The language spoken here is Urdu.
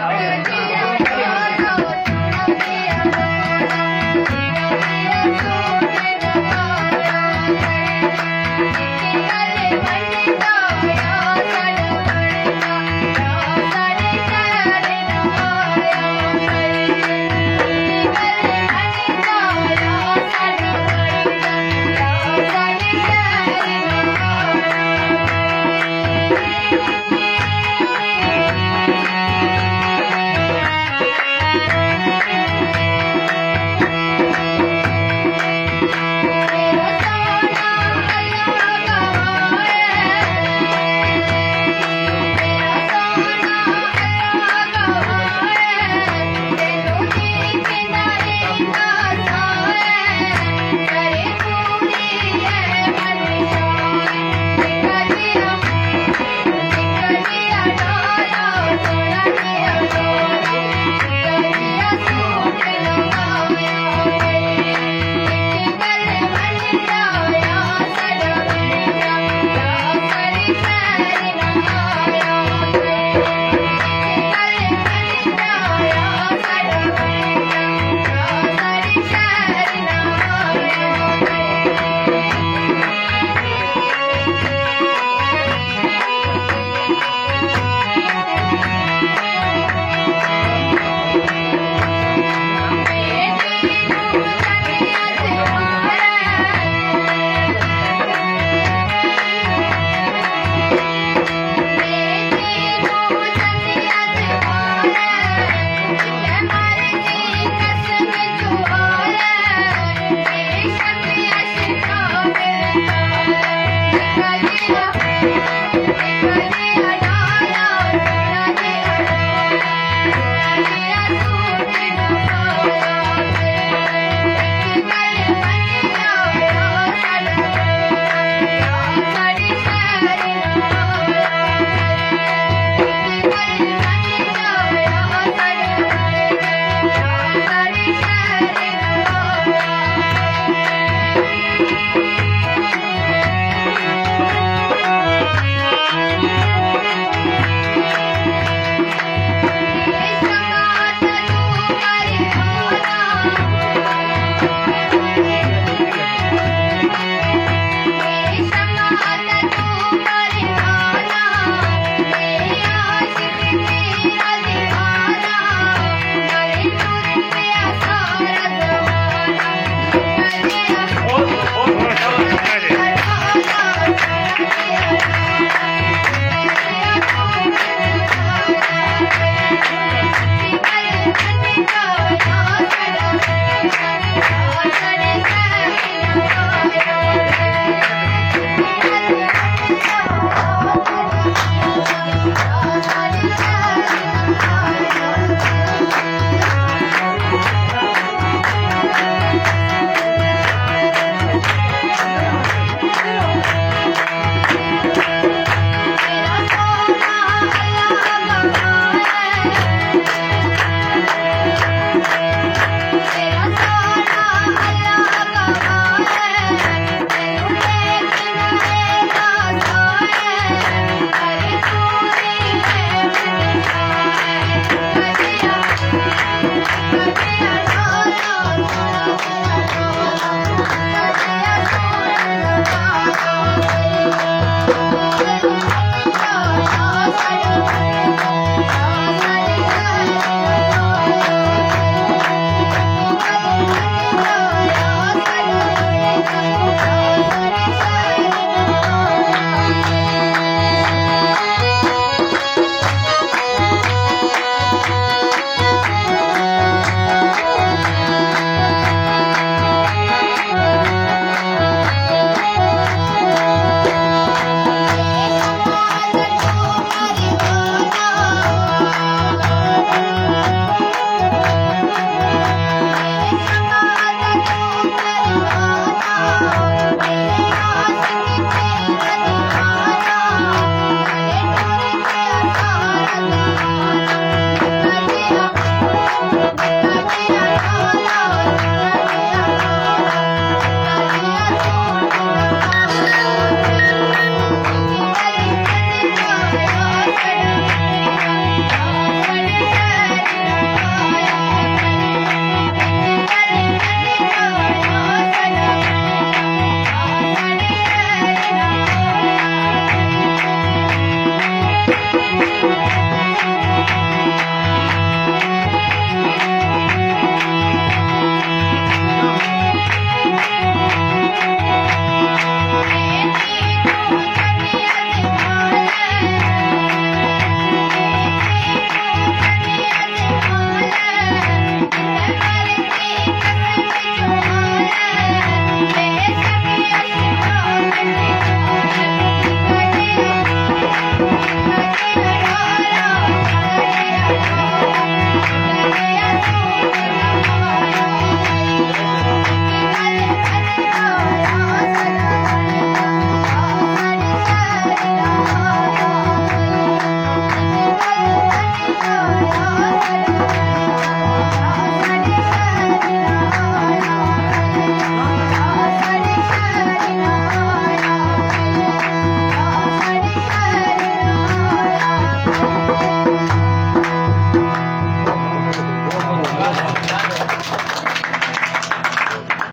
Amen. Thank you.